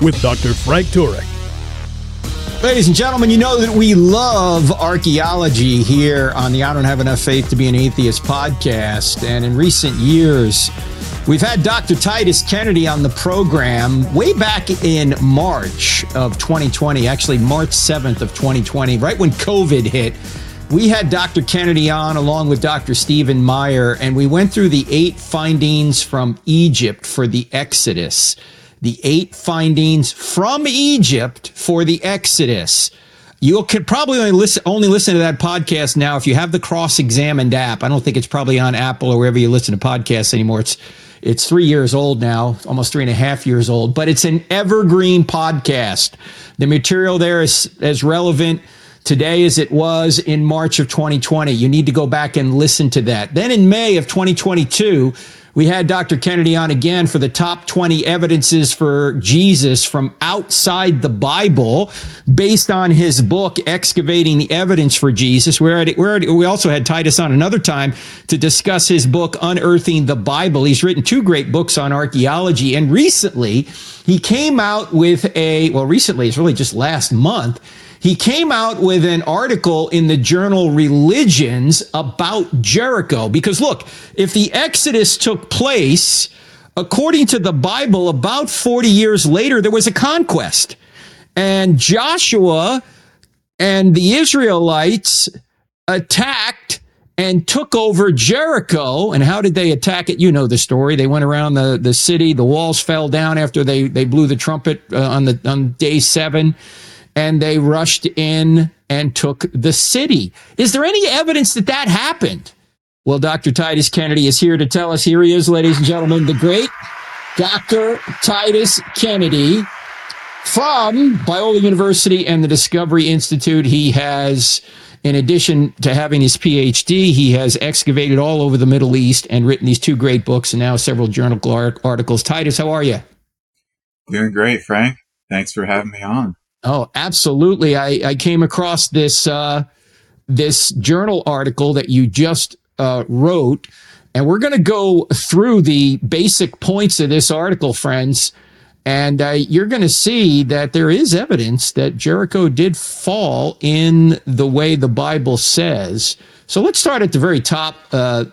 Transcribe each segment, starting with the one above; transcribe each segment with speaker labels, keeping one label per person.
Speaker 1: with Dr. Frank Turek.
Speaker 2: Ladies and gentlemen, you know that we love archaeology here on the I Don't Have Enough Faith to Be an Atheist podcast. And in recent years, we've had Dr. Titus Kennedy on the program way back in March of 2020, actually March 7th of 2020, right when COVID hit. We had Dr. Kennedy on along with Dr. Stephen Meyer, and we went through the eight findings from Egypt for the Exodus the eight findings from Egypt for the Exodus. You can probably only listen, only listen to that podcast now if you have the Cross Examined app. I don't think it's probably on Apple or wherever you listen to podcasts anymore. It's it's three years old now, almost three and a half years old, but it's an evergreen podcast. The material there is as relevant today as it was in March of 2020. You need to go back and listen to that. Then in May of 2022, we had Dr. Kennedy on again for the top 20 evidences for Jesus from outside the Bible based on his book, Excavating the Evidence for Jesus. We, already, we, already, we also had Titus on another time to discuss his book, Unearthing the Bible. He's written two great books on archaeology. And recently, he came out with a, well, recently, it's really just last month he came out with an article in the journal Religions about Jericho. Because look, if the Exodus took place, according to the Bible, about 40 years later, there was a conquest. And Joshua and the Israelites attacked and took over Jericho. And how did they attack it? You know the story. They went around the, the city. The walls fell down after they, they blew the trumpet uh, on the on day seven and they rushed in and took the city. Is there any evidence that that happened? Well, Dr. Titus Kennedy is here to tell us. Here he is, ladies and gentlemen, the great Dr. Titus Kennedy from Biola University and the Discovery Institute. He has, in addition to having his PhD, he has excavated all over the Middle East and written these two great books and now several journal articles. Titus, how are you?
Speaker 3: Doing great, Frank. Thanks for having me on.
Speaker 2: Oh, absolutely. I, I came across this uh, this journal article that you just uh, wrote, and we're going to go through the basic points of this article, friends. And uh, you're going to see that there is evidence that Jericho did fall in the way the Bible says. So let's start at the very top, uh,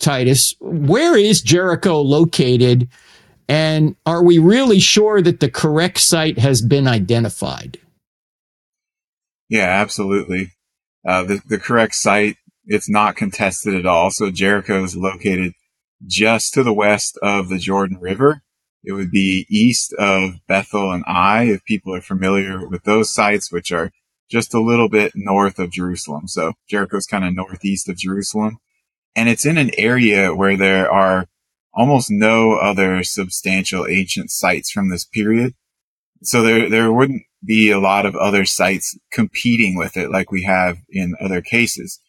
Speaker 2: Titus. Where is Jericho located? And are we really sure that the correct site has been identified?
Speaker 3: Yeah, absolutely. Uh, the, the correct site, it's not contested at all. So Jericho is located just to the west of the Jordan River. It would be east of Bethel and Ai, if people are familiar with those sites, which are just a little bit north of Jerusalem. So Jericho's kind of northeast of Jerusalem. And it's in an area where there are almost no other substantial ancient sites from this period. So there, there wouldn't be a lot of other sites competing with it like we have in other cases.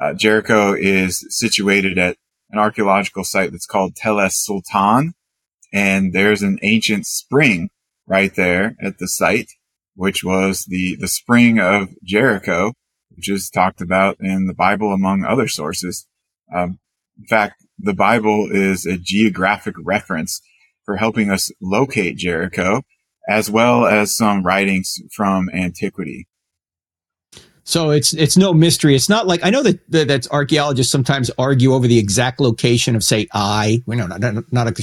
Speaker 3: Uh, Jericho is situated at an archaeological site that's called Tel Es Sultan. And there's an ancient spring right there at the site, which was the, the spring of Jericho, which is talked about in the Bible among other sources. Um, in fact, the Bible is a geographic reference for helping us locate Jericho, as well as some writings from antiquity.
Speaker 2: So it's it's no mystery. It's not like I know that that, that archaeologists sometimes argue over the exact location of say I. We know not, not, not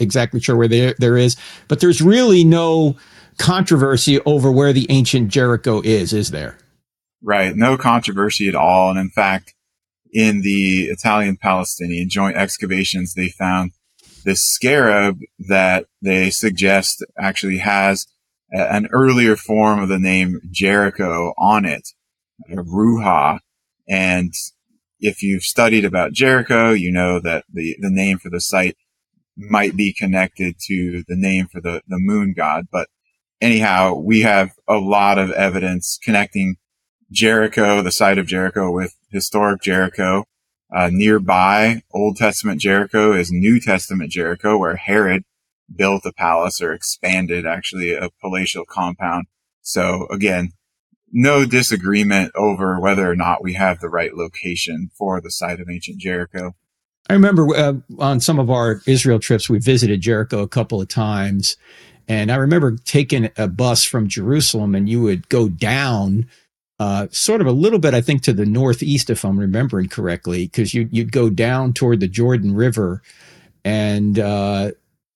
Speaker 2: exactly sure where there there is, but there's really no controversy over where the ancient Jericho is, is there?
Speaker 3: Right, no controversy at all, and in fact, in the Italian Palestinian joint excavations, they found this scarab that they suggest actually has a, an earlier form of the name Jericho on it, Ruha. And if you've studied about Jericho, you know that the, the name for the site might be connected to the name for the, the moon god. But anyhow, we have a lot of evidence connecting Jericho, the site of Jericho with historic Jericho. Uh, nearby Old Testament Jericho is New Testament Jericho where Herod built a palace or expanded actually a palatial compound. So again, no disagreement over whether or not we have the right location for the site of ancient Jericho.
Speaker 2: I remember uh, on some of our Israel trips, we visited Jericho a couple of times. And I remember taking a bus from Jerusalem and you would go down uh, sort of a little bit, I think, to the northeast, if I'm remembering correctly, because you, you'd go down toward the Jordan River. And uh,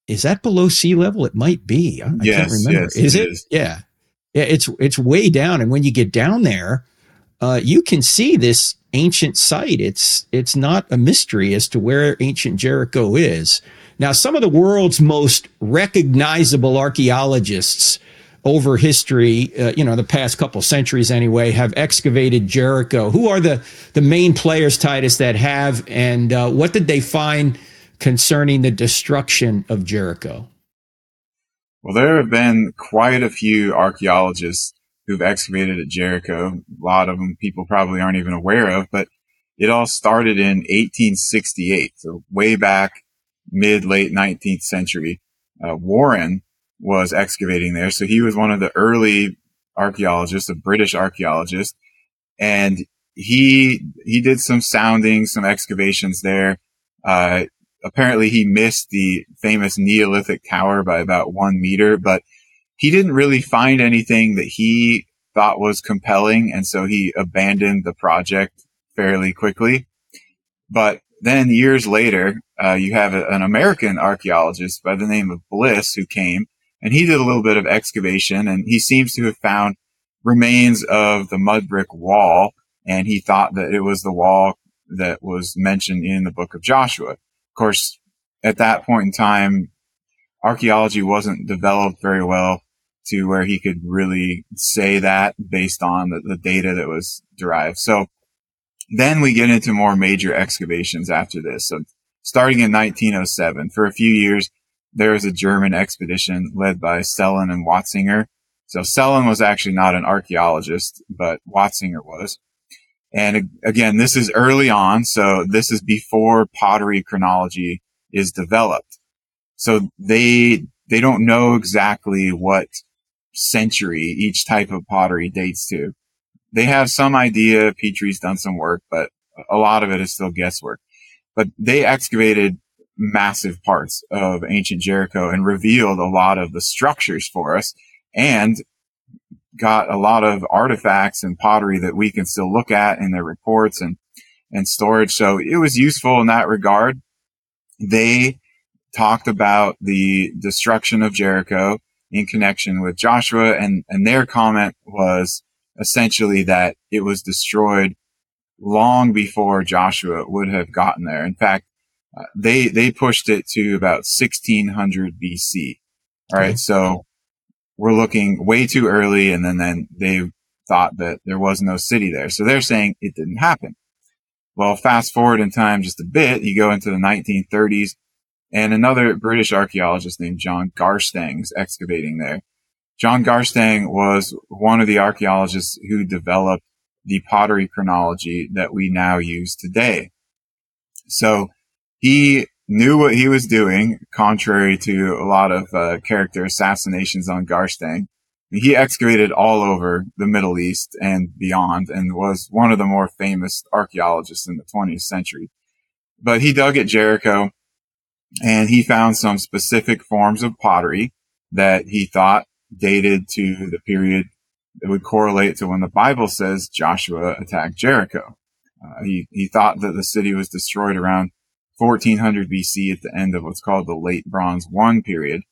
Speaker 2: is that below sea level? It might be. I, I
Speaker 3: yes,
Speaker 2: can't remember.
Speaker 3: Yes,
Speaker 2: is
Speaker 3: it?
Speaker 2: it? Is. Yeah. Yeah, it's it's way down. And when you get down there, uh, you can see this ancient site. It's it's not a mystery as to where ancient Jericho is. Now, some of the world's most recognizable archaeologists over history, uh, you know, the past couple centuries anyway, have excavated Jericho. Who are the the main players, Titus, that have, and uh, what did they find concerning the destruction of Jericho?
Speaker 3: Well, there have been quite a few archaeologists who've excavated at Jericho. A lot of them people probably aren't even aware of, but it all started in 1868. So way back mid late 19th century. Uh, Warren was excavating there. So he was one of the early archaeologists, a British archaeologist. And he, he did some soundings, some excavations there. Uh, apparently he missed the famous Neolithic tower by about one meter, but he didn't really find anything that he thought was compelling. And so he abandoned the project fairly quickly. But then years later, uh, you have a, an American archaeologist by the name of Bliss who came and he did a little bit of excavation and he seems to have found remains of the mud brick wall. And he thought that it was the wall that was mentioned in the book of Joshua. Of course, at that point in time, archaeology wasn't developed very well to where he could really say that based on the, the data that was derived. So then we get into more major excavations after this. So starting in 1907, for a few years, there was a German expedition led by Sellin and Watzinger. So Sellin was actually not an archaeologist, but Watzinger was. And again, this is early on. So this is before pottery chronology is developed. So they, they don't know exactly what century each type of pottery dates to. They have some idea. Petrie's done some work, but a lot of it is still guesswork. But they excavated massive parts of ancient Jericho and revealed a lot of the structures for us and got a lot of artifacts and pottery that we can still look at in their reports and, and storage. So it was useful in that regard. They talked about the destruction of Jericho in connection with Joshua and, and their comment was essentially that it was destroyed long before Joshua would have gotten there. In fact, uh, they, they pushed it to about 1600 BC. All right. Okay. So we're looking way too early. And then, then they thought that there was no city there. So they're saying it didn't happen. Well, fast forward in time just a bit, you go into the 1930s and another British archaeologist named John Garstang is excavating there. John Garstang was one of the archaeologists who developed the pottery chronology that we now use today. So he knew what he was doing, contrary to a lot of uh, character assassinations on Garstang. He excavated all over the Middle East and beyond and was one of the more famous archaeologists in the 20th century. But he dug at Jericho and he found some specific forms of pottery that he thought dated to the period that would correlate to when the Bible says Joshua attacked Jericho. Uh, he, he thought that the city was destroyed around 1400 BC at the end of what's called the late Bronze One period.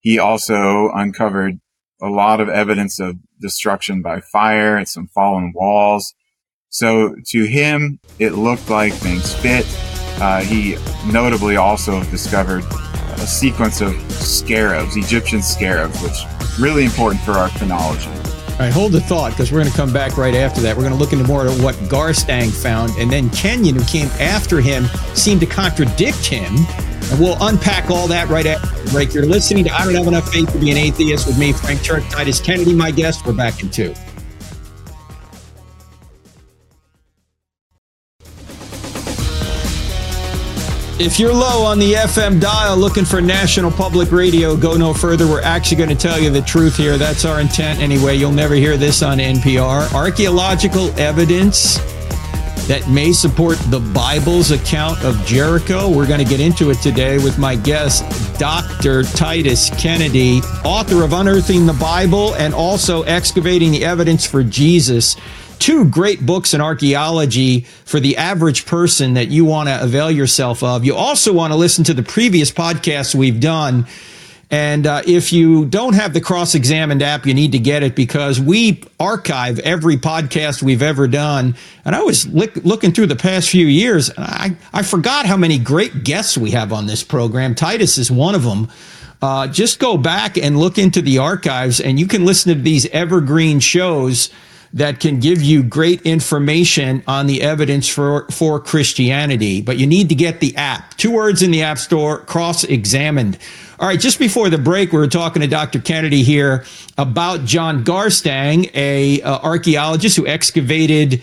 Speaker 3: He also uncovered a lot of evidence of destruction by fire and some fallen walls. So to him, it looked like things fit. Uh, he notably also discovered a sequence of scarabs, Egyptian scarabs, which really important for our chronology.
Speaker 2: All right, hold the thought because we're going to come back right after that. We're going to look into more of what Garstang found, and then Kenyon, who came after him, seemed to contradict him And we'll unpack all that right after break. You're listening to I Don't Have Enough Faith to Be an Atheist with me, Frank Turek, Titus Kennedy, my guest. We're back in two. If you're low on the FM dial looking for National Public Radio, go no further. We're actually going to tell you the truth here. That's our intent anyway. You'll never hear this on NPR. Archaeological evidence that may support the Bible's account of Jericho. We're going to get into it today with my guest, Dr. Titus Kennedy, author of Unearthing the Bible and also Excavating the Evidence for Jesus two great books in archaeology for the average person that you want to avail yourself of. You also want to listen to the previous podcasts we've done. And uh, if you don't have the Cross Examined app, you need to get it because we archive every podcast we've ever done. And I was look, looking through the past few years, and I, I forgot how many great guests we have on this program. Titus is one of them. Uh, just go back and look into the archives, and you can listen to these evergreen shows that can give you great information on the evidence for, for Christianity, but you need to get the app. Two words in the App Store, cross examined. All right, just before the break, we were talking to Dr. Kennedy here about John Garstang, a archaeologist who excavated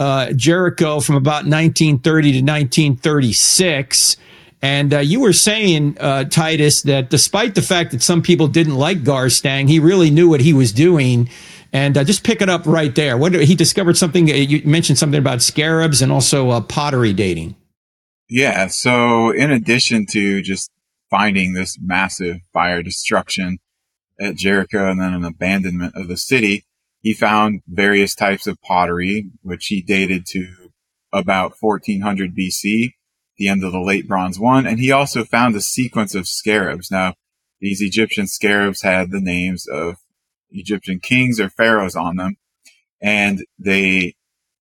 Speaker 2: uh, Jericho from about 1930 to 1936. And uh, you were saying, uh, Titus, that despite the fact that some people didn't like Garstang, he really knew what he was doing. And uh, just pick it up right there. What he discovered something. Uh, you mentioned something about scarabs and also uh, pottery dating.
Speaker 3: Yeah. So in addition to just finding this massive fire destruction at Jericho and then an abandonment of the city, he found various types of pottery, which he dated to about 1400 BC, the end of the late Bronze One. And he also found a sequence of scarabs. Now, these Egyptian scarabs had the names of Egyptian kings or pharaohs on them. And they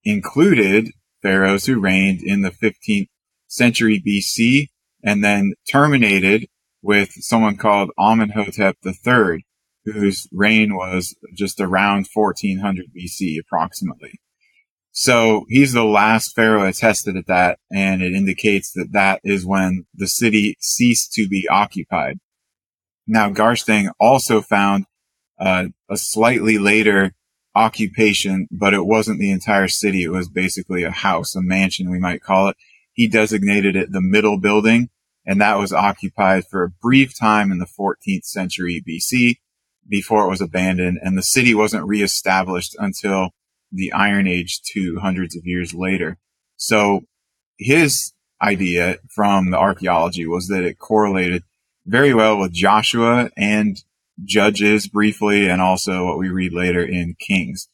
Speaker 3: included pharaohs who reigned in the 15th century BC and then terminated with someone called Amenhotep III, whose reign was just around 1400 BC approximately. So he's the last pharaoh attested at that, and it indicates that that is when the city ceased to be occupied. Now, Garstang also found uh, a slightly later occupation, but it wasn't the entire city. It was basically a house, a mansion, we might call it. He designated it the middle building, and that was occupied for a brief time in the 14th century BC before it was abandoned, and the city wasn't reestablished until the Iron Age two hundreds of years later. So his idea from the archaeology was that it correlated very well with Joshua and Judges briefly, and also what we read later in Kings.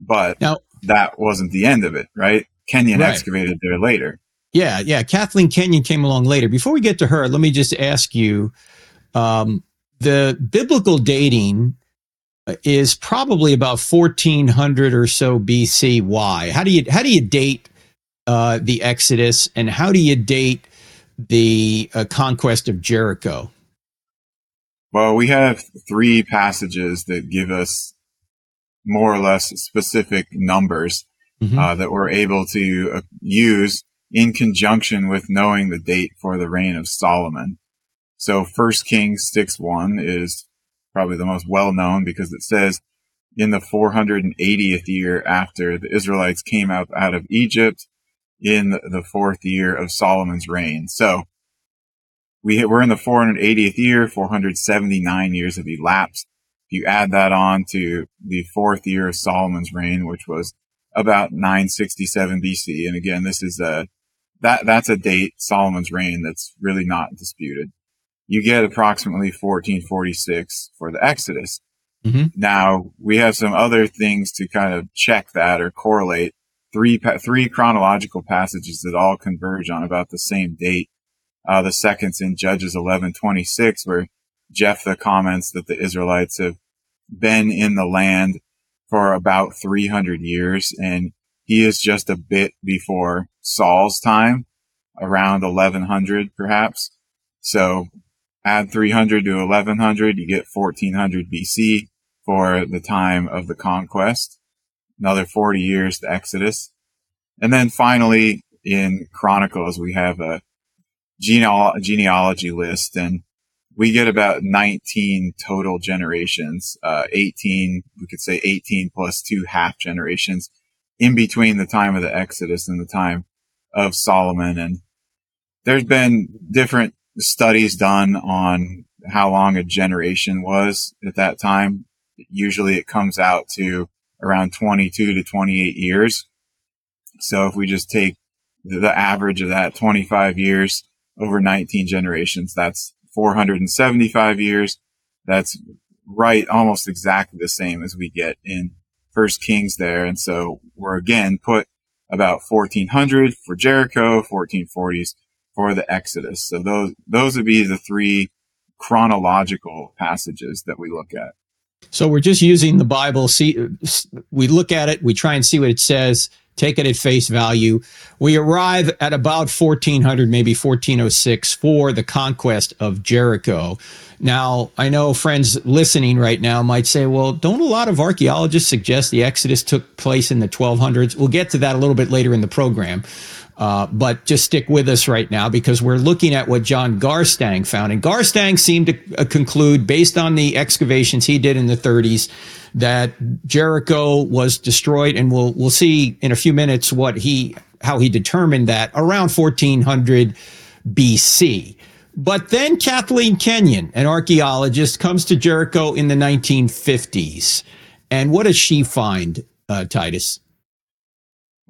Speaker 3: But now, that wasn't the end of it, right? Kenyon right. excavated there later.
Speaker 2: Yeah, yeah. Kathleen Kenyon came along later. Before we get to her, let me just ask you um, the biblical dating is probably about 1400 or so BC. Why? How do you how do you date uh, the Exodus and how do you date the uh, conquest of Jericho?
Speaker 3: Well, we have three passages that give us more or less specific numbers mm-hmm. uh, that we're able to uh, use in conjunction with knowing the date for the reign of Solomon. So First Kings 6 1 is probably the most well known because it says in the 480th year after the Israelites came up out of Egypt in the fourth year of Solomon's reign. So we we're in the 480th year, 479 years have elapsed. If you add that on to the fourth year of Solomon's reign, which was about 967 BC, and again, this is a that that's a date Solomon's reign that's really not disputed. You get approximately 1446 for the Exodus. Mm-hmm. Now we have some other things to kind of check that or correlate. Three three chronological passages that all converge on about the same date uh, the second's in Judges 11:26, where Jephthah comments that the Israelites have been in the land for about 300 years, and he is just a bit before Saul's time, around 1100 perhaps. So add 300 to 1100, you get 1400 BC for the time of the conquest. Another 40 years to Exodus. And then finally in Chronicles, we have a geneal- genealogy list and we get about 19 total generations, uh, 18, we could say 18 plus two half generations in between the time of the Exodus and the time of Solomon. And there's been different studies done on how long a generation was at that time. Usually it comes out to around 22 to 28 years. So if we just take the average of that 25 years over 19 generations, that's 475 years. That's right, almost exactly the same as we get in First Kings there. And so we're again put about 1400 for Jericho, 1440s for the Exodus. So those, those would be the three chronological passages that we look at.
Speaker 2: So we're just using the Bible. See, we look at it, we try and see what it says, take it at face value. We arrive at about 1400, maybe 1406 for the conquest of Jericho. Now, I know friends listening right now might say, well, don't a lot of archaeologists suggest the Exodus took place in the 1200s? We'll get to that a little bit later in the program. Uh, but just stick with us right now because we're looking at what John Garstang found. And Garstang seemed to uh, conclude, based on the excavations he did in the 30s, that Jericho was destroyed. And we'll, we'll see in a few minutes what he, how he determined that around 1400 BC. But then Kathleen Kenyon, an archaeologist, comes to Jericho in the 1950s. And what does she find, uh, Titus?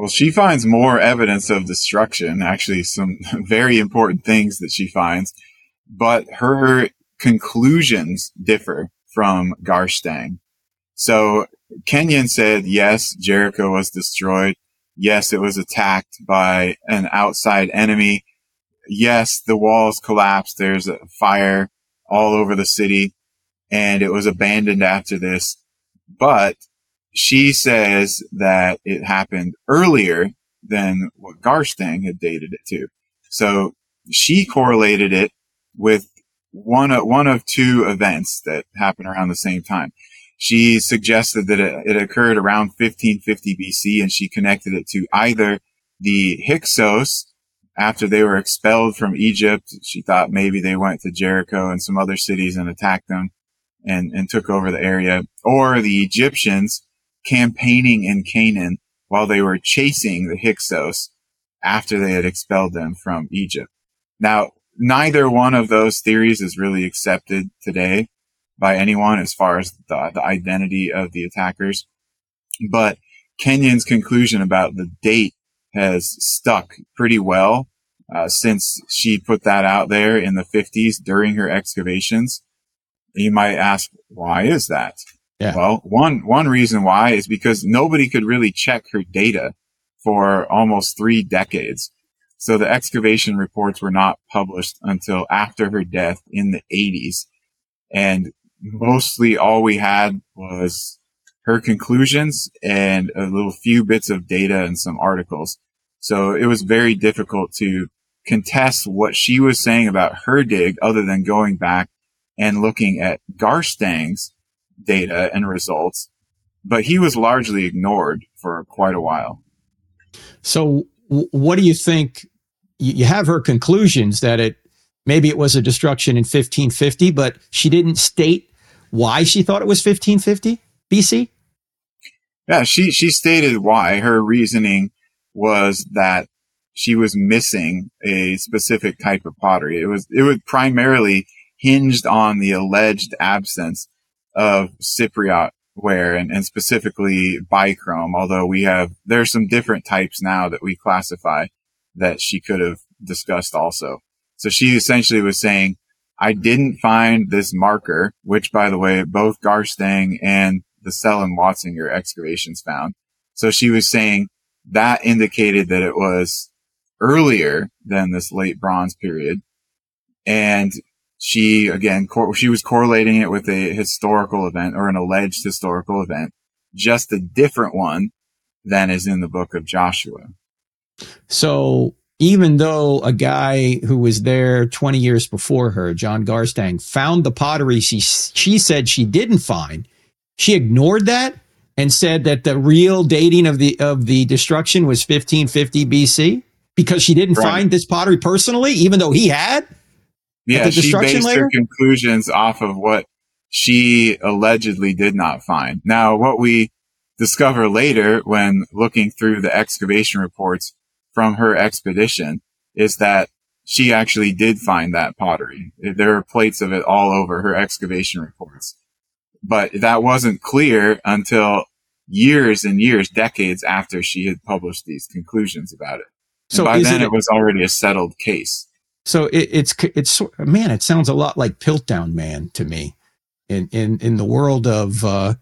Speaker 3: Well, she finds more evidence of destruction, actually some very important things that she finds, but her conclusions differ from Garstang. So Kenyon said, yes, Jericho was destroyed. Yes, it was attacked by an outside enemy. Yes, the walls collapsed. There's a fire all over the city and it was abandoned after this. But she says that it happened earlier than what Garstang had dated it to. So she correlated it with one of, one of two events that happened around the same time. She suggested that it, it occurred around 1550 BC and she connected it to either the Hyksos after they were expelled from Egypt. She thought maybe they went to Jericho and some other cities and attacked them and, and took over the area or the Egyptians campaigning in Canaan while they were chasing the Hyksos after they had expelled them from Egypt. Now, neither one of those theories is really accepted today by anyone as far as the, the identity of the attackers. But Kenyon's conclusion about the date has stuck pretty well uh, since she put that out there in the 50s during her excavations. You might ask, why is that? Yeah. Well, one, one reason why is because nobody could really check her data for almost three decades. So the excavation reports were not published until after her death in the 80s. And mostly all we had was her conclusions and a little few bits of data and some articles. So it was very difficult to contest what she was saying about her dig other than going back and looking at Garstang's data and results, but he was largely ignored for quite a while.
Speaker 2: So, what do you think? You have her conclusions that it maybe it was a destruction in 1550, but she didn't state why she thought it was 1550 BC.
Speaker 3: Yeah, she she stated why. Her reasoning was that she was missing a specific type of pottery. It was it was primarily hinged on the alleged absence of Cypriot ware and, and specifically bichrome, although we have, there's some different types now that we classify that she could have discussed also. So she essentially was saying, I didn't find this marker, which by the way, both Garstang and the Sellin Watzinger excavations found. So she was saying that indicated that it was earlier than this late bronze period. And she again cor- she was correlating it with a historical event or an alleged historical event, just a different one than is in the book of Joshua.
Speaker 2: So even though a guy who was there 20 years before her, John Garstang, found the pottery she she said she didn't find, she ignored that and said that the real dating of the of the destruction was 1550 BC. because she didn't
Speaker 3: Right.
Speaker 2: find this pottery personally, even though he had.
Speaker 3: Yeah, she based
Speaker 2: layer?
Speaker 3: her conclusions off of what she allegedly did not find. Now, what we discover later when looking through the excavation reports from her expedition is that she actually did find that pottery. There are plates of it all over her excavation reports. But that wasn't clear until years and years, decades after she had published these conclusions about it. And
Speaker 2: So
Speaker 3: by then
Speaker 2: it-
Speaker 3: it was already a settled case.
Speaker 2: So it, it's it's man, it sounds a lot like Piltdown Man to me. In in in the world of uh,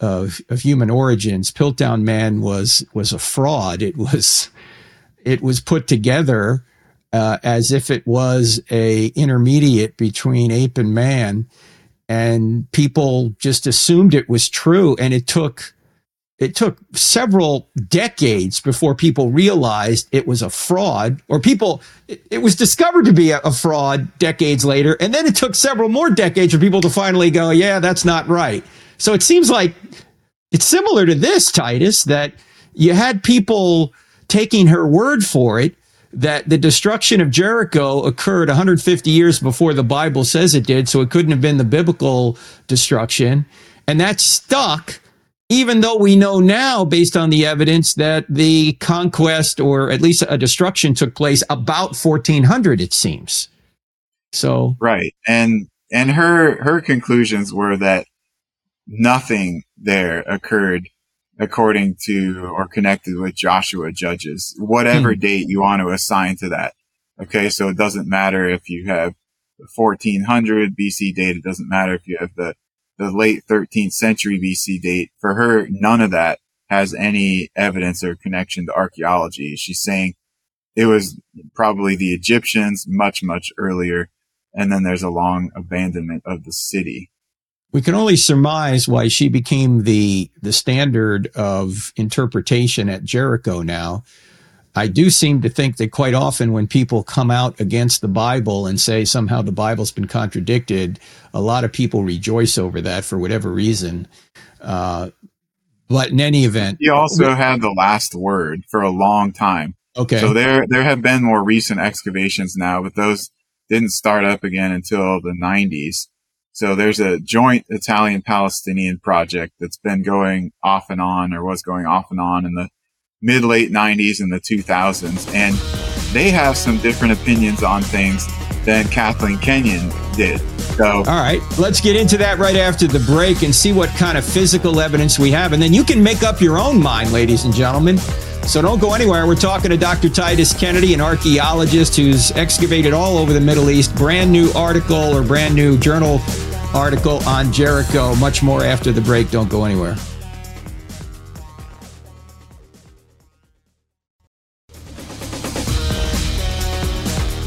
Speaker 2: of, of human origins, Piltdown Man was was a fraud. It was it was put together uh, as if it was a intermediate between ape and man, and people just assumed it was true. And it took it took several decades before people realized it was a fraud or people it, was discovered to be a, a fraud decades later and then it took several more decades for people to finally go yeah that's not right so it seems like it's similar to this titus that you had people taking her word for it that the destruction of Jericho occurred 150 years before the Bible says it did, so it couldn't have been the biblical destruction. And that stuck, even though we know now, based on the evidence, that the conquest or at least a destruction took place about 1400, it seems. So,
Speaker 3: Right. And and her her conclusions were that nothing there occurred according to or connected with Joshua judges, whatever hmm. date you want to assign to that. Okay, so it doesn't matter if you have the 1400 BC date, it doesn't matter if you have the the late 13th century BC date. For her, none of that has any evidence or connection to archaeology. She's saying it was probably the Egyptians much, much earlier. And then there's a long abandonment of the city.
Speaker 2: we can only surmise why she became the the standard of interpretation at Jericho now. I do seem to think that quite often when people come out against the Bible and say somehow the Bible's been contradicted, a lot of people rejoice over that for whatever reason. Uh, but in any event,
Speaker 3: He also had the last word for a long time.
Speaker 2: okay,
Speaker 3: So there, there have been more recent excavations now, but those didn't start up again until the 90s. So there's a joint Italian Palestinian project that's been going off and on or was going off and on in the mid late 90s and the 2000s. And they have some different opinions on things than Kathleen Kenyon did. So
Speaker 2: All right, let's get into that right after the break and see what kind of physical evidence we have. And then you can make up your own mind, ladies and gentlemen. So don't go anywhere. We're talking to Dr. Titus Kennedy, an archaeologist who's excavated all over the Middle East. Brand new article or brand new journal article on Jericho. Much more after the break. Don't go anywhere.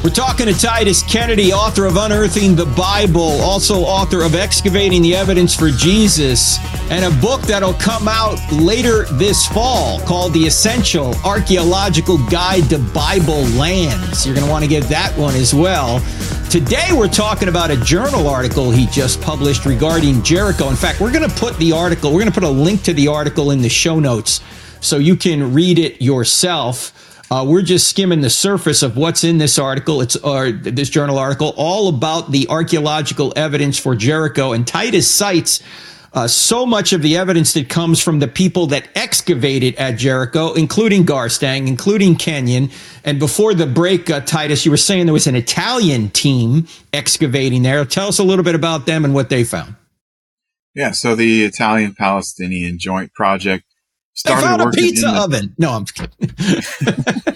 Speaker 2: We're talking to Titus Kennedy, author of Unearthing the Bible, also author of Excavating the Evidence for Jesus, and a book that'll come out later this fall called The Essential Archaeological Guide to Bible Lands. You're going to want to get that one as well. Today, we're talking about a journal article he just published regarding Jericho. In fact, we're going to put the article, we're going to put a link to the article in the show notes so you can read it yourself. Uh, we're just skimming the surface of what's in this article. It's or this journal article, all about the archaeological evidence for Jericho. And Titus cites uh, so much of the evidence that comes from the people that excavated at Jericho, including Garstang, including Kenyon. And before the break, uh, Titus, you were saying there was an Italian team excavating there. Tell us a little bit about them and what they found.
Speaker 3: yeah, so the Italian Palestinian joint project
Speaker 2: They
Speaker 3: started
Speaker 2: found a
Speaker 3: working in
Speaker 2: pizza
Speaker 3: the-
Speaker 2: oven. No, I'm kidding.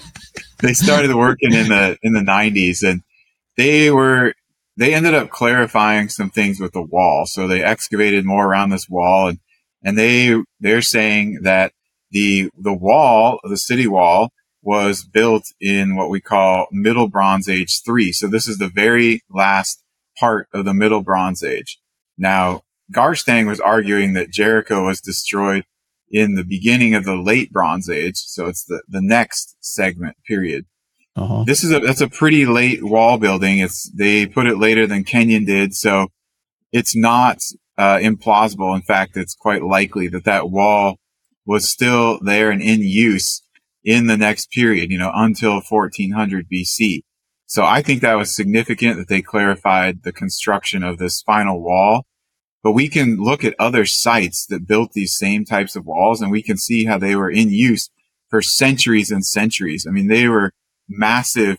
Speaker 3: they started working in the in the 90s and they were they ended up clarifying some things with the wall so they excavated more around this wall and and they they're saying that the the wall the city wall was built in what we call middle bronze age 3 so this is the very last part of the middle bronze age now garstang was arguing that jericho was destroyed in the beginning of the late bronze age so it's the the next segment period
Speaker 2: Uh-huh.
Speaker 3: this is a that's a pretty late wall building. It's they put it later than Kenyon did, so it's not uh, implausible. In fact, it's quite likely that that wall was still there and in use in the next period, you know, until 1400 BC. So I think that was significant that they clarified the construction of this final wall. But we can look at other sites that built these same types of walls and we can see how they were in use for centuries and centuries. I mean, they were massive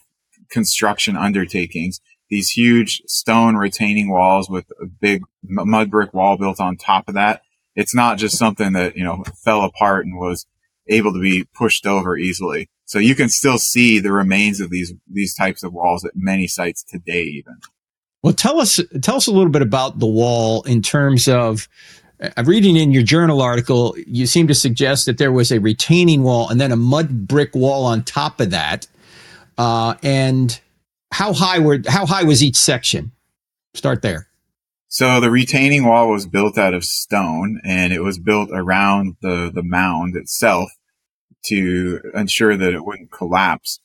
Speaker 3: construction undertakings. These huge stone retaining walls with a big mud brick wall built on top of that. It's not just something that, you know, fell apart and was able to be pushed over easily. So you can still see the remains of these these types of walls at many sites today even.
Speaker 2: Well, tell us tell us a little bit about the wall in terms of I'm reading in your journal article, you seem to suggest that there was a retaining wall and then a mud brick wall on top of that. Uh, and how high were how high was each section? Start there.
Speaker 3: So the retaining wall was built out of stone and it was built around the, the mound itself to ensure that it wouldn't collapse.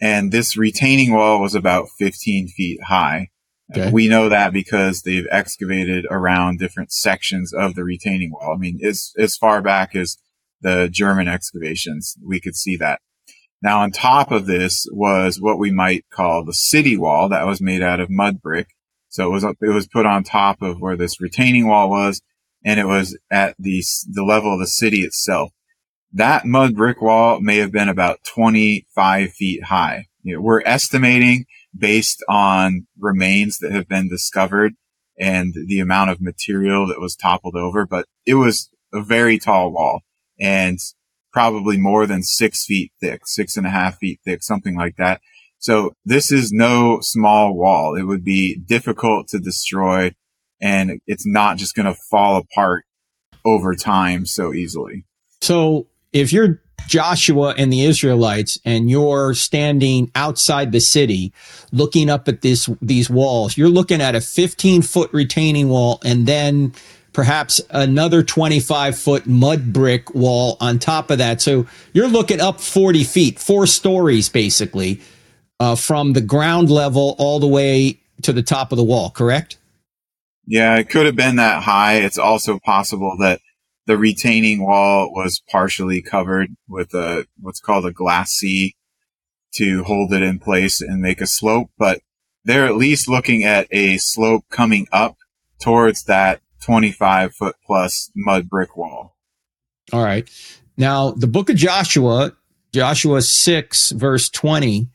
Speaker 3: And this retaining wall was about 15 feet high. Okay. We know that because they've excavated around different sections of the retaining wall. I mean, as, as far back as the German excavations, we could see that. Now on top of this was what we might call the city wall that was made out of mud brick so it was it was put on top of where this retaining wall was, and it was at the the level of the city itself. That mud brick wall may have been about 25 feet high. You know, we're estimating based on remains that have been discovered and the amount of material that was toppled over, but it was a very tall wall and probably more than six feet thick, six and a half feet thick, something like that. So this is no small wall. It would be difficult to destroy and it's not just going to fall apart over time so easily.
Speaker 2: So if you're Joshua and the Israelites and you're standing outside the city looking up at this these walls, you're looking at a 15 foot retaining wall and then perhaps another 25 foot mud brick wall on top of that. So you're looking up 40 feet, four stories basically uh, from the ground level all the way to the top of the wall, correct?
Speaker 3: Yeah, it could have been that high. It's also possible that the retaining wall was partially covered with a what's called a glacis to hold it in place and make a slope, but they're at least looking at a slope coming up towards that 25 foot plus mud brick wall.
Speaker 2: All right. Now, the book of Joshua, Joshua 6, verse 20,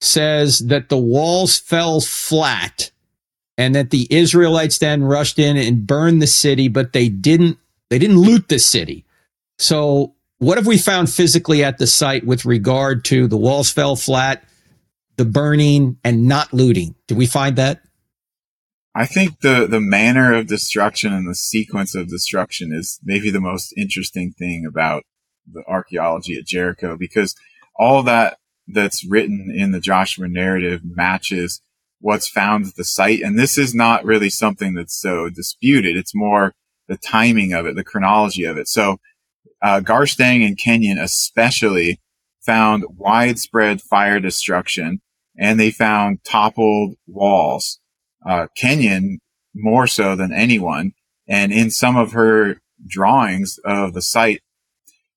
Speaker 2: says that the walls fell flat and that the Israelites then rushed in and burned the city, but they didn't they didn't loot the city. So what have we found physically at the site with regard to the walls fell flat, the burning, and not looting? Did we find that?
Speaker 3: I think the the manner of destruction and the sequence of destruction is maybe the most interesting thing about the archaeology at Jericho because all that that's written in the Joshua narrative matches what's found at the site. And this is not really something that's so disputed. It's more the timing of it, the chronology of it. So, uh, Garstang and Kenyon especially found widespread fire destruction and they found toppled walls. Uh, Kenyon more so than anyone. And in some of her drawings of the site,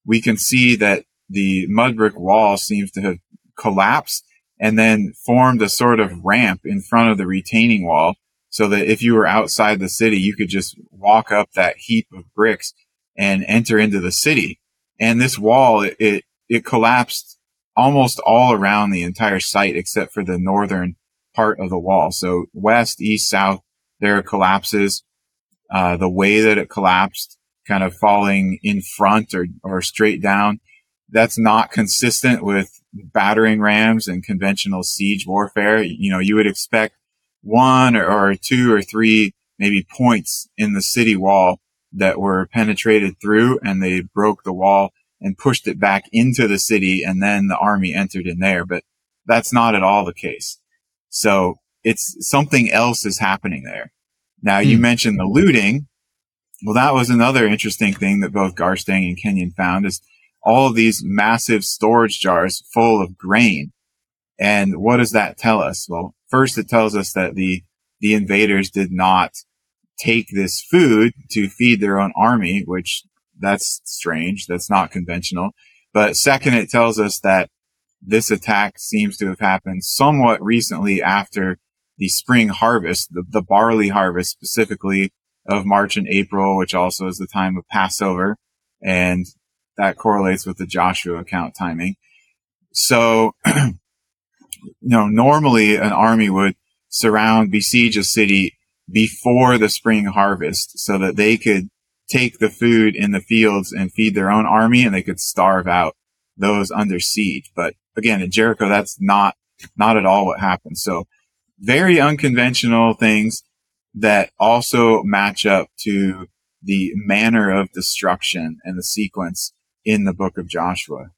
Speaker 3: we can see that the mud brick wall seems to have collapsed and then formed a sort of ramp in front of the retaining wall so that if you were outside the city, you could just walk up that heap of bricks and enter into the city. And this wall, it, it, it collapsed almost all around the entire site except for the northern part of the wall. So west, east, south, there collapses. Uh, the way that it collapsed, kind of falling in front or, or straight down, that's not consistent with battering rams and conventional siege warfare. You know, you would expect one or, or two or three maybe points in the city wall that were penetrated through and they broke the wall and pushed it back into the city and then the army entered in there. But that's not at all the case. So it's something else is happening there. Now you hmm. mentioned the looting. Well, that was another interesting thing that both Garstang and Kenyon found is all of these massive storage jars full of grain. And what does that tell us? Well, first it tells us that the, the invaders did not take this food to feed their own army, which that's strange. That's not conventional. But second, it tells us that this attack seems to have happened somewhat recently after the spring harvest, the, the barley harvest specifically of March and April, which also is the time of Passover. And that correlates with the Joshua account timing. So, you know, normally an army would surround, besiege a city before the spring harvest so that they could take the food in the fields and feed their own army and they could starve out those under siege. But again, in Jericho, that's not, not at all what happened. So very unconventional things that also match up to the manner of destruction and the sequence in the book of Joshua.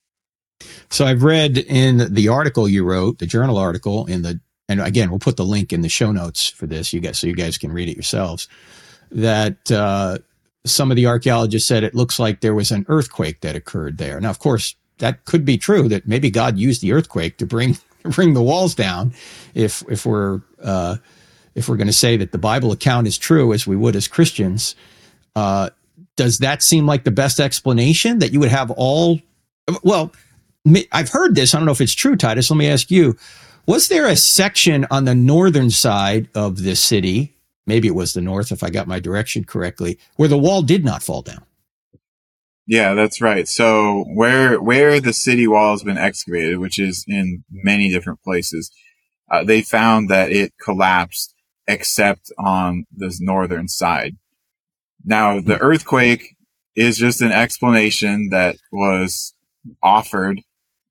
Speaker 2: So I've read in the article you wrote, the journal article in the, and again, we'll put the link in the show notes for this, you guys, so you guys can read it yourselves, that, uh, some of the archaeologists said it looks like there was an earthquake that occurred there. Now, of course, that could be true that maybe God used the earthquake to bring, bring the walls down if, if we're, uh, if we're going to say that the Bible account is true as we would as Christians, uh, does that seem like the best explanation that you would have all? Well, I've heard this. I don't know if it's true, Titus. Let me ask you: Was there a section on the northern side of the city? Maybe it was the north, if I got my direction correctly, where the wall did not fall down.
Speaker 3: Yeah, that's right. So where where the city wall has been excavated, which is in many different places, uh, they found that it collapsed except on the northern side. Now, the earthquake is just an explanation that was offered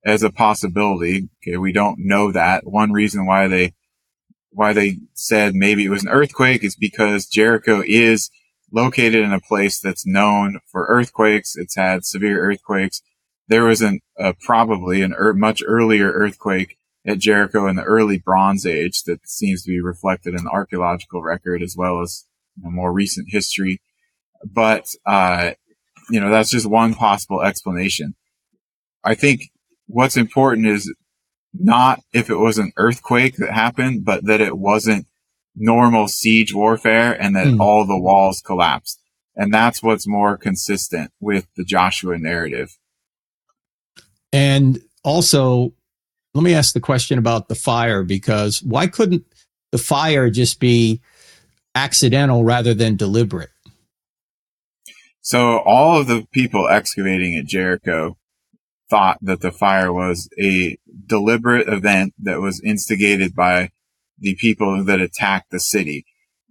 Speaker 3: as a possibility. Okay. We don't know that. One reason why they, why they said maybe it was an earthquake is because Jericho is located in a place that's known for earthquakes. It's had severe earthquakes. There was an, uh, probably an er- much earlier earthquake at Jericho in the early Bronze Age that seems to be reflected in the archaeological record as well as you know, more recent history. But, uh, you know, that's just one possible explanation. I think what's important is not if it was an earthquake that happened, but that it wasn't normal siege warfare and that mm. all the walls collapsed. And that's what's more consistent with the Joshua narrative.
Speaker 2: And also, let me ask the question about the fire because why couldn't the fire just be accidental rather than deliberate?
Speaker 3: So all of the people excavating at Jericho thought that the fire was a deliberate event that was instigated by the people that attacked the city.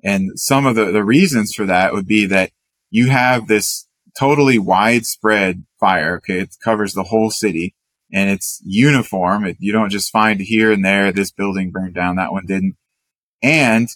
Speaker 3: And some of the, the reasons for that would be that you have this totally widespread fire. Okay. It covers the whole city and it's uniform. It, you don't just find here and there, this building burned down, that one didn't. And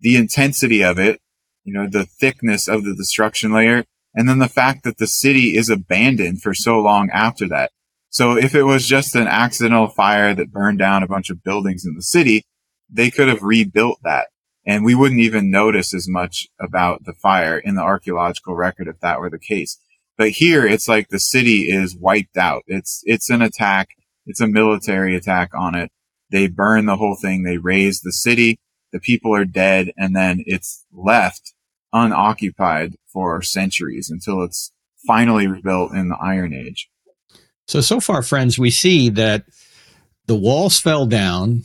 Speaker 3: the intensity of it, you know, the thickness of the destruction layer, and then the fact that the city is abandoned for so long after that. So if it was just an accidental fire that burned down a bunch of buildings in the city, they could have rebuilt that. And we wouldn't even notice as much about the fire in the archaeological record if that were the case. But here it's like the city is wiped out. It's, it's an attack. It's a military attack on it. They burn the whole thing. They raze the city. The people are dead and then it's left unoccupied for centuries until it's finally rebuilt in the Iron Age.
Speaker 2: So, so far, friends, we see that the walls fell down,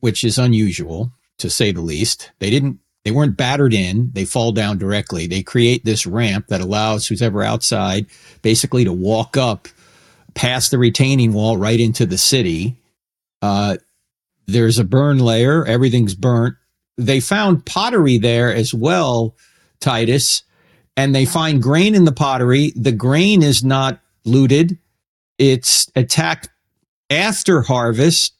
Speaker 2: which is unusual to say the least. They didn't they weren't battered in. They fall down directly. They create this ramp that allows who's ever outside basically to walk up past the retaining wall right into the city. Uh, there's a burn layer. Everything's burnt. They found pottery there as well, Titus, and they find grain in the pottery. The grain is not looted. It's attacked after harvest.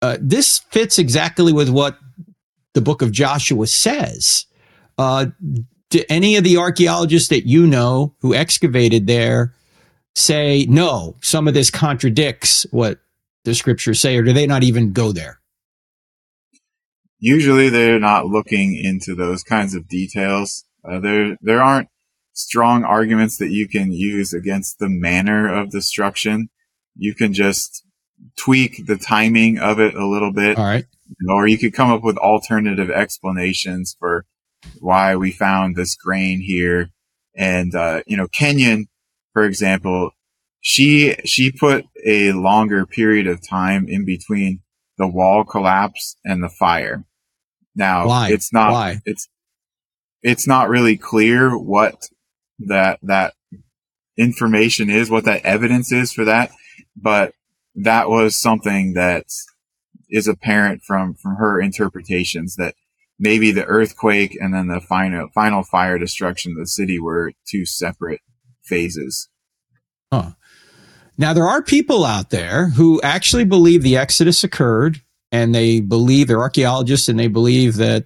Speaker 2: Uh, this fits exactly with what the book of Joshua says. Uh, do any of the archaeologists that you know who excavated there say, no, some of this contradicts what the scriptures say, or do they not even go there?
Speaker 3: Usually they're not looking into those kinds of details. Uh, there, there aren't strong arguments that you can use against the manner of destruction. You can just tweak the timing of it a little bit.
Speaker 2: All right
Speaker 3: or you could come up with alternative explanations for why we found this grain here. And, uh, you know, Kenyon, for example, she she put a longer period of time in between the wall collapse and the fire. Now
Speaker 2: Why?
Speaker 3: it's not
Speaker 2: Why?
Speaker 3: it's it's not really clear what that that information is, what that evidence is for that, but that was something that is apparent from from her interpretations that maybe the earthquake and then the final final fire destruction of the city were two separate phases.
Speaker 2: Huh. Now, there are people out there who actually believe the Exodus occurred and they believe they're archaeologists and they believe that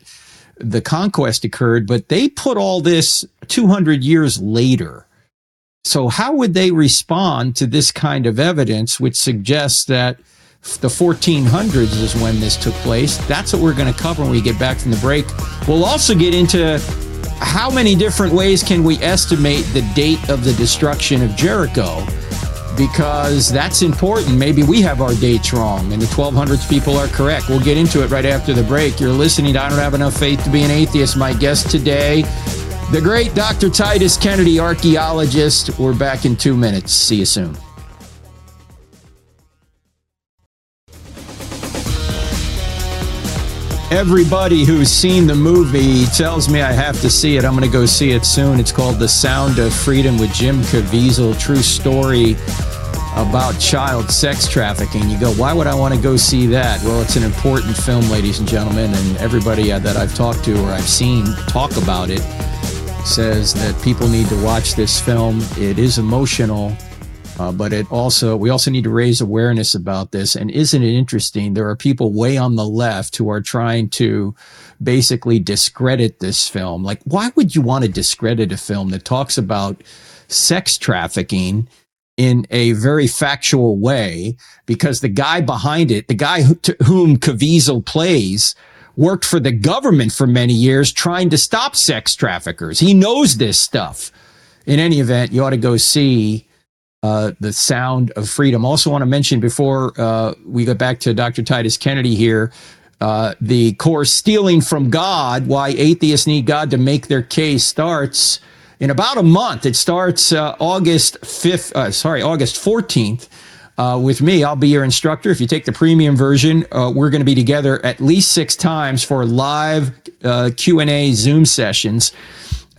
Speaker 2: the conquest occurred, but they put all this 200 years later. So, how would they respond to this kind of evidence, which suggests that the 1400s is when this took place? That's what we're going to cover when we get back from the break. We'll also get into how many different ways can we estimate the date of the destruction of Jericho? Because that's important. Maybe we have our dates wrong and the 1200s people are correct. We'll get into it right after the break. You're listening to I Don't Have Enough Faith to Be an Atheist. My guest today, the great Dr. Titus Kennedy, archaeologist. We're back in two minutes. See you soon. Everybody who's seen the movie tells me I have to see it. I'm going to go see it soon. It's called The Sound of Freedom with Jim Caviezel. True story about child sex trafficking. You go, why would I want to go see that? Well, it's an important film, ladies and gentlemen, and everybody uh, that I've talked to or I've seen talk about it says that people need to watch this film. It is emotional. Uh, but it also, we also need to raise awareness about this. And isn't it interesting? There are people way on the left who are trying to basically discredit this film. Like, why would you want to discredit a film that talks about sex trafficking in a very factual way? Because the guy behind it, the guy who, whom Caviezel plays, worked for the government for many years trying to stop sex traffickers. He knows this stuff. In any event, you ought to go see uh, the sound of freedom. Also, want to mention before uh, we go back to Dr. Titus Kennedy here, uh, the course "Stealing from God: Why Atheists Need God to Make Their Case" starts in about a month. It starts uh, August fifth. Uh, sorry, August fourteenth. Uh, with me, I'll be your instructor. If you take the premium version, we're going to be together at least six times for live Q and A Zoom sessions.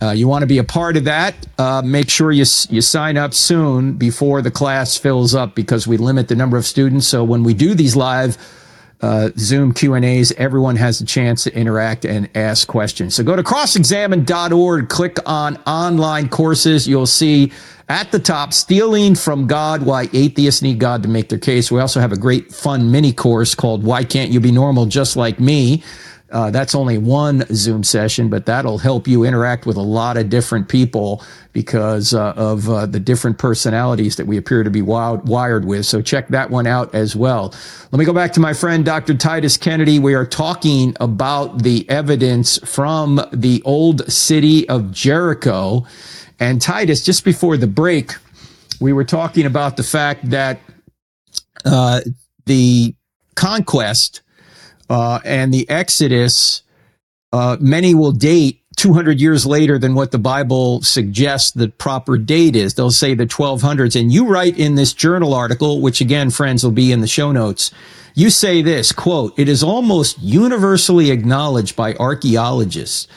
Speaker 2: Uh, you want to be a part of that? Uh, make sure you you sign up soon before the class fills up because we limit the number of students. So when we do these live uh, Zoom Q and A's, everyone has a chance to interact and ask questions. So go to crossexamine.org, click on online courses. You'll see at the top, Stealing from God, Why Atheists Need God to Make Their Case. We also have a great fun mini course called Why Can't You Be Normal Just Like Me? Uh, that's only one Zoom session, but that'll help you interact with a lot of different people because uh, of uh, the different personalities that we appear to be wild, wired with. So check that one out as well. Let me go back to my friend, Dr. Titus Kennedy. We are talking about the evidence from the old city of Jericho. And Titus, just before the break, we were talking about the fact that uh, the conquest uh, and the Exodus, uh, many will date 200 years later than what the Bible suggests the proper date is. They'll say the 1200s. And you write in this journal article, which again, friends, will be in the show notes. You say this quote, it is almost universally acknowledged by archaeologists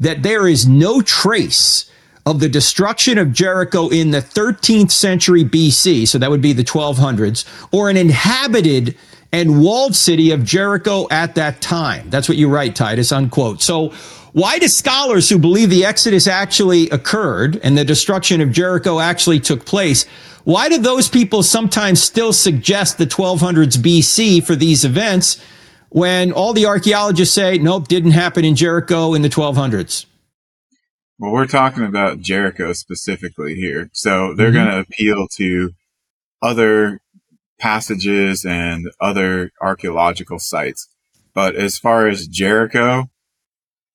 Speaker 2: that there is no trace of the destruction of Jericho in the 13th century BC. So that would be the 1200s or an inhabited and walled city of Jericho at that time. That's what you write, Titus, unquote. So why do scholars who believe the Exodus actually occurred and the destruction of Jericho actually took place, why do those people sometimes still suggest the 1200s BC for these events when all the archaeologists say, nope, didn't happen in Jericho in the 1200s?
Speaker 3: Well, we're talking about Jericho specifically here. So they're mm-hmm. going to appeal to other passages and other archaeological sites. But as far as Jericho,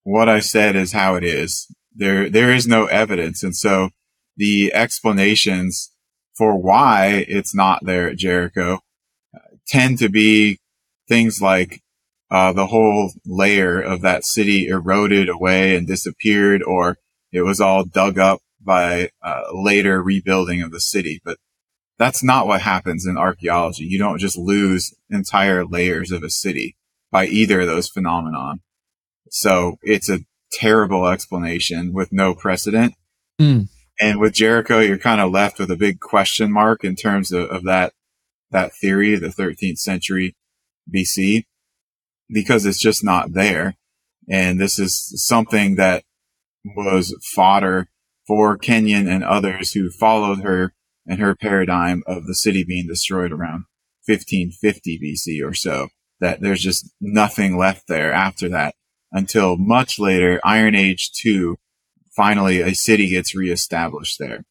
Speaker 3: what I said is how it is. There, there is no evidence. And so the explanations for why it's not there at Jericho uh, tend to be things like uh, the whole layer of that city eroded away and disappeared, or it was all dug up by uh, later rebuilding of the city. But That's not what happens in archaeology. You don't just lose entire layers of a city by either of those phenomenon. So it's a terrible explanation with no precedent.
Speaker 2: Mm.
Speaker 3: And with Jericho, you're kind of left with a big question mark in terms of, of that, that theory, the 13th century BC, because it's just not there. And this is something that was fodder for Kenyon and others who followed her and her paradigm of the city being destroyed around 1550 BC or so. That there's just nothing left there after that until much later, Iron Age 2, finally a city gets reestablished there.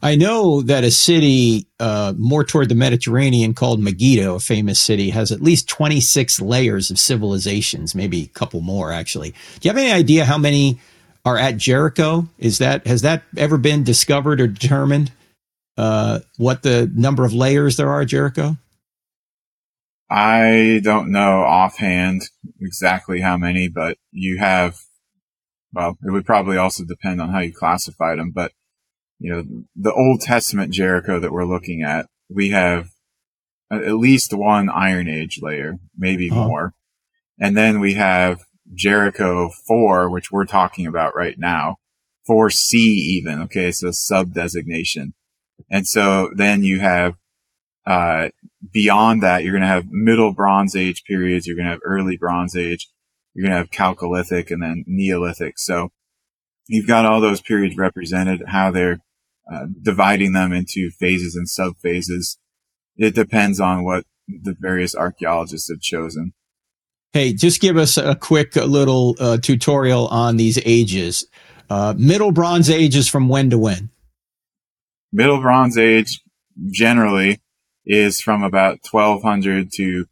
Speaker 2: I know that a city uh, more toward the Mediterranean called Megiddo, a famous city, has at least 26 layers of civilizations, maybe a couple more actually. Do you have any idea how many are at Jericho? Is that has that ever been discovered or determined? Uh, what the number of layers there are Jericho?
Speaker 3: I don't know offhand exactly how many, but you have, well, it would probably also depend on how you classified them, but you know, the Old Testament Jericho that we're looking at, we have at least one Iron Age layer, maybe uh-huh. more. And then we have Jericho 4, which we're talking about right now, 4C even. Okay. So sub designation. And so then you have, uh, beyond that, you're going to have middle Bronze Age periods. You're going to have early Bronze Age. You're going to have Chalcolithic and then Neolithic. So you've got all those periods represented, how they're uh, dividing them into phases and sub phases. It depends on what the various archaeologists have chosen.
Speaker 2: Hey, just give us a quick little uh, tutorial on these ages. Uh, middle Bronze Age is from when to when?
Speaker 3: Middle Bronze Age generally is from about 1200 to,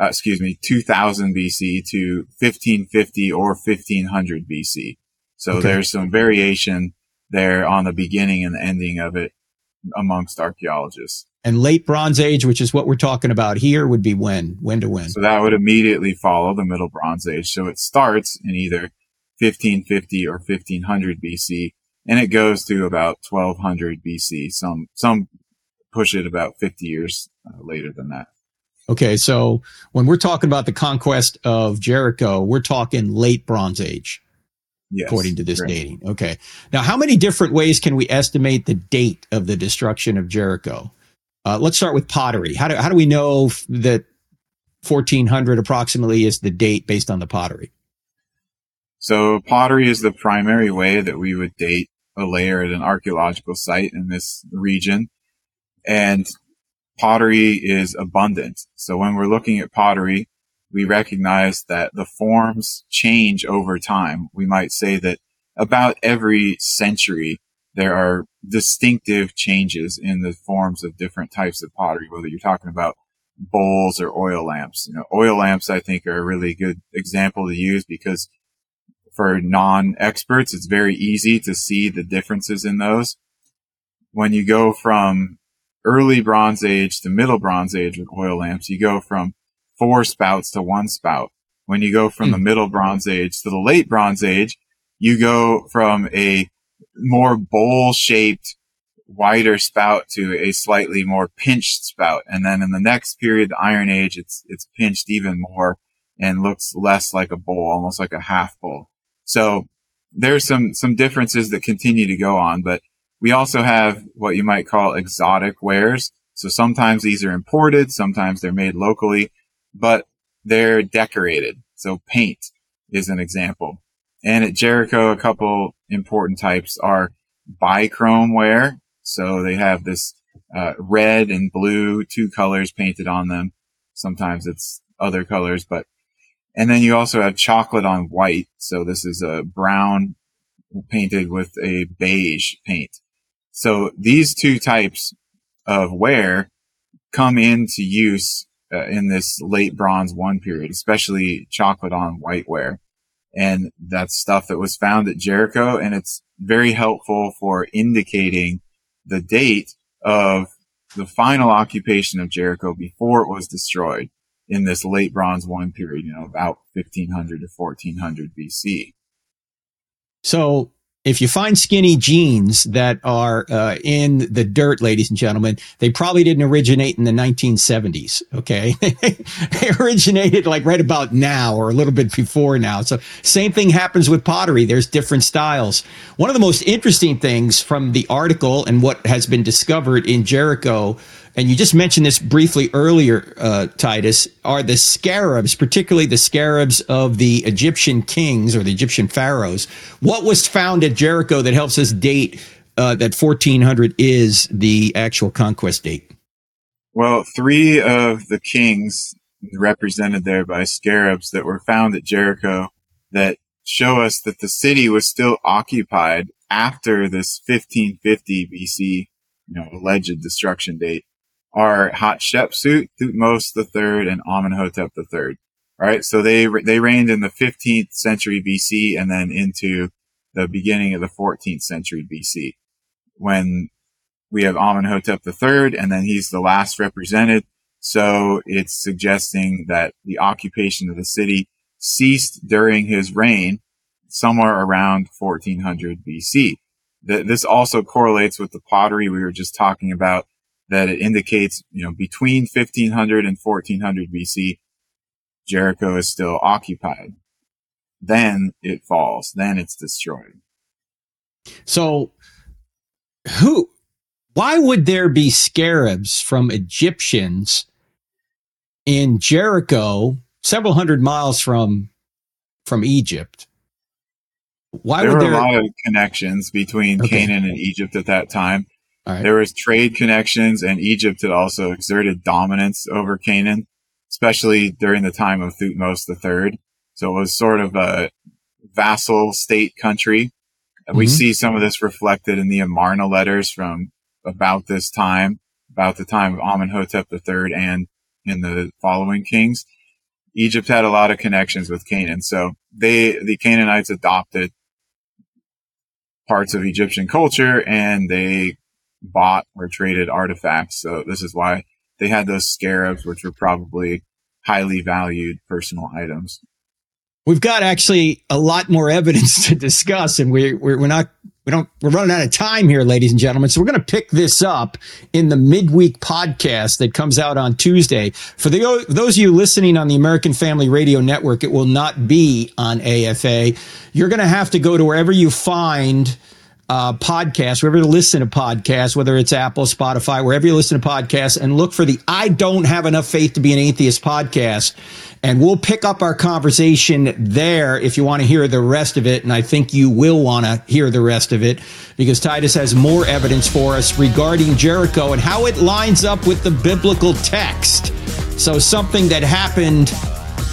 Speaker 3: uh, excuse me, 2000 BC to 1550 or 1500 BC. So okay. there's some variation there on the beginning and the ending of it amongst archaeologists.
Speaker 2: And late Bronze Age, which is what we're talking about here, would be when? When to when?
Speaker 3: So that would immediately follow the Middle Bronze Age. So it starts in either 1550 or 1500 BC, and it goes to about 1200 BC. Some some push it about 50 years uh, later than that.
Speaker 2: Okay, so when we're talking about the conquest of Jericho, we're talking late Bronze Age. Yes, according to this correct. dating. Okay. Now, how many different ways can we estimate the date of the destruction of Jericho? Uh, let's start with pottery. How do, how do we know that 1400 approximately is the date based on the pottery?
Speaker 3: So, pottery is the primary way that we would date a layer at an archaeological site in this region. And pottery is abundant. So, when we're looking at pottery, we recognize that the forms change over time. We might say that about every century, there are distinctive changes in the forms of different types of pottery, whether you're talking about bowls or oil lamps. You know, oil lamps, I think, are a really good example to use because for non-experts, it's very easy to see the differences in those. When you go from early Bronze Age to middle Bronze Age with oil lamps, you go from four spouts to one spout. When you go from mm. the hmm. middle Bronze Age to the late Bronze Age, you go from a more bowl shaped, wider spout to a slightly more pinched spout. And then in the next period, the Iron Age, it's, it's pinched even more and looks less like a bowl, almost like a half bowl. So there's some, some differences that continue to go on, but we also have what you might call exotic wares. So sometimes these are imported, sometimes they're made locally, but they're decorated. So paint is an example. And at Jericho, a couple important types are bichrome ware. So they have this uh, red and blue, two colors painted on them. Sometimes it's other colors, but, and then you also have chocolate on white. So this is a brown painted with a beige paint. So these two types of ware come into use uh, in this late bronze one period, especially chocolate on whiteware. And that's stuff that was found at Jericho. And it's very helpful for indicating the date of the final occupation of Jericho before it was destroyed in this late bronze one period, you know, about 1500 to 1400 BC.
Speaker 2: So if you find skinny jeans that are uh, in the dirt, ladies and gentlemen, they probably didn't originate in the 1970s. Okay. they originated like right about now or a little bit before now. So same thing happens with pottery. There's different styles. One of the most interesting things from the article and what has been discovered in Jericho and you just mentioned this briefly earlier, uh, Titus, are the scarabs, particularly the scarabs of the Egyptian kings or the Egyptian pharaohs. What was found at Jericho that helps us date uh, that 1400 is the actual conquest date?
Speaker 3: Well, three of the kings represented there by scarabs that were found at Jericho that show us that the city was still occupied after this 1550 BC, you know, alleged destruction date are Hatshepsut, Thutmose III, and Amenhotep III. Right, so they they reigned in the 15th century BC and then into the beginning of the 14th century BC, when we have Amenhotep III, and then he's the last represented. So it's suggesting that the occupation of the city ceased during his reign, somewhere around 1400 BC. This also correlates with the pottery we were just talking about that it indicates, you know, between 1500 and 1400 BC, Jericho is still occupied. Then it falls. Then it's destroyed.
Speaker 2: So who, why would there be scarabs from Egyptians in Jericho, several hundred miles from, from Egypt?
Speaker 3: Why there would there were a lot of connections between okay. Canaan and Egypt at that time. Right. There was trade connections, and Egypt had also exerted dominance over Canaan, especially during the time of Thutmose III. So it was sort of a vassal state country. Mm-hmm. We see some of this reflected in the Amarna letters from about this time, about the time of Amenhotep III and in the following kings. Egypt had a lot of connections with Canaan. So they, the Canaanites adopted parts of Egyptian culture and they bought or traded artifacts. So this is why they had those scarabs, which were probably highly valued personal items.
Speaker 2: We've got actually a lot more evidence to discuss, and we, we're, we're not we don't we're running out of time here ladies and gentlemen so we're going to pick this up in the midweek podcast that comes out on tuesday for the, those of you listening on the american family radio network it will not be on afa you're going to have to go to wherever you find uh, podcast, wherever you listen to podcasts, whether it's Apple, Spotify, wherever you listen to podcasts, and look for the I Don't Have Enough Faith to Be an Atheist podcast. And we'll pick up our conversation there if you want to hear the rest of it. And I think you will want to hear the rest of it because Titus has more evidence for us regarding Jericho and how it lines up with the biblical text. So, something that happened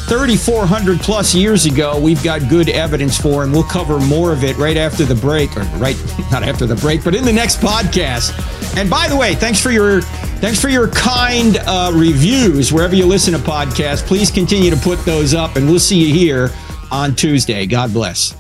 Speaker 2: 3,400 plus years ago, we've got good evidence for, and we'll cover more of it right after the break, or right, not after the break, but in the next podcast. And by the way, thanks for your thanks for your kind uh, reviews wherever you listen to podcasts. Please continue to put those up, and we'll see you here on Tuesday. God bless.